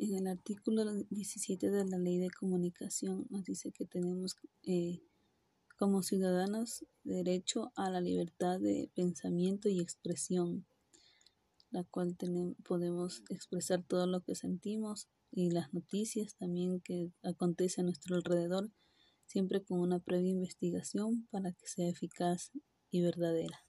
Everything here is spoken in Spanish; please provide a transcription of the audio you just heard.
En el artículo 17 de la Ley de Comunicación nos dice que tenemos eh, como ciudadanos derecho a la libertad de pensamiento y expresión, la cual tenemos, podemos expresar todo lo que sentimos y las noticias también que acontece a nuestro alrededor, siempre con una previa investigación para que sea eficaz y verdadera.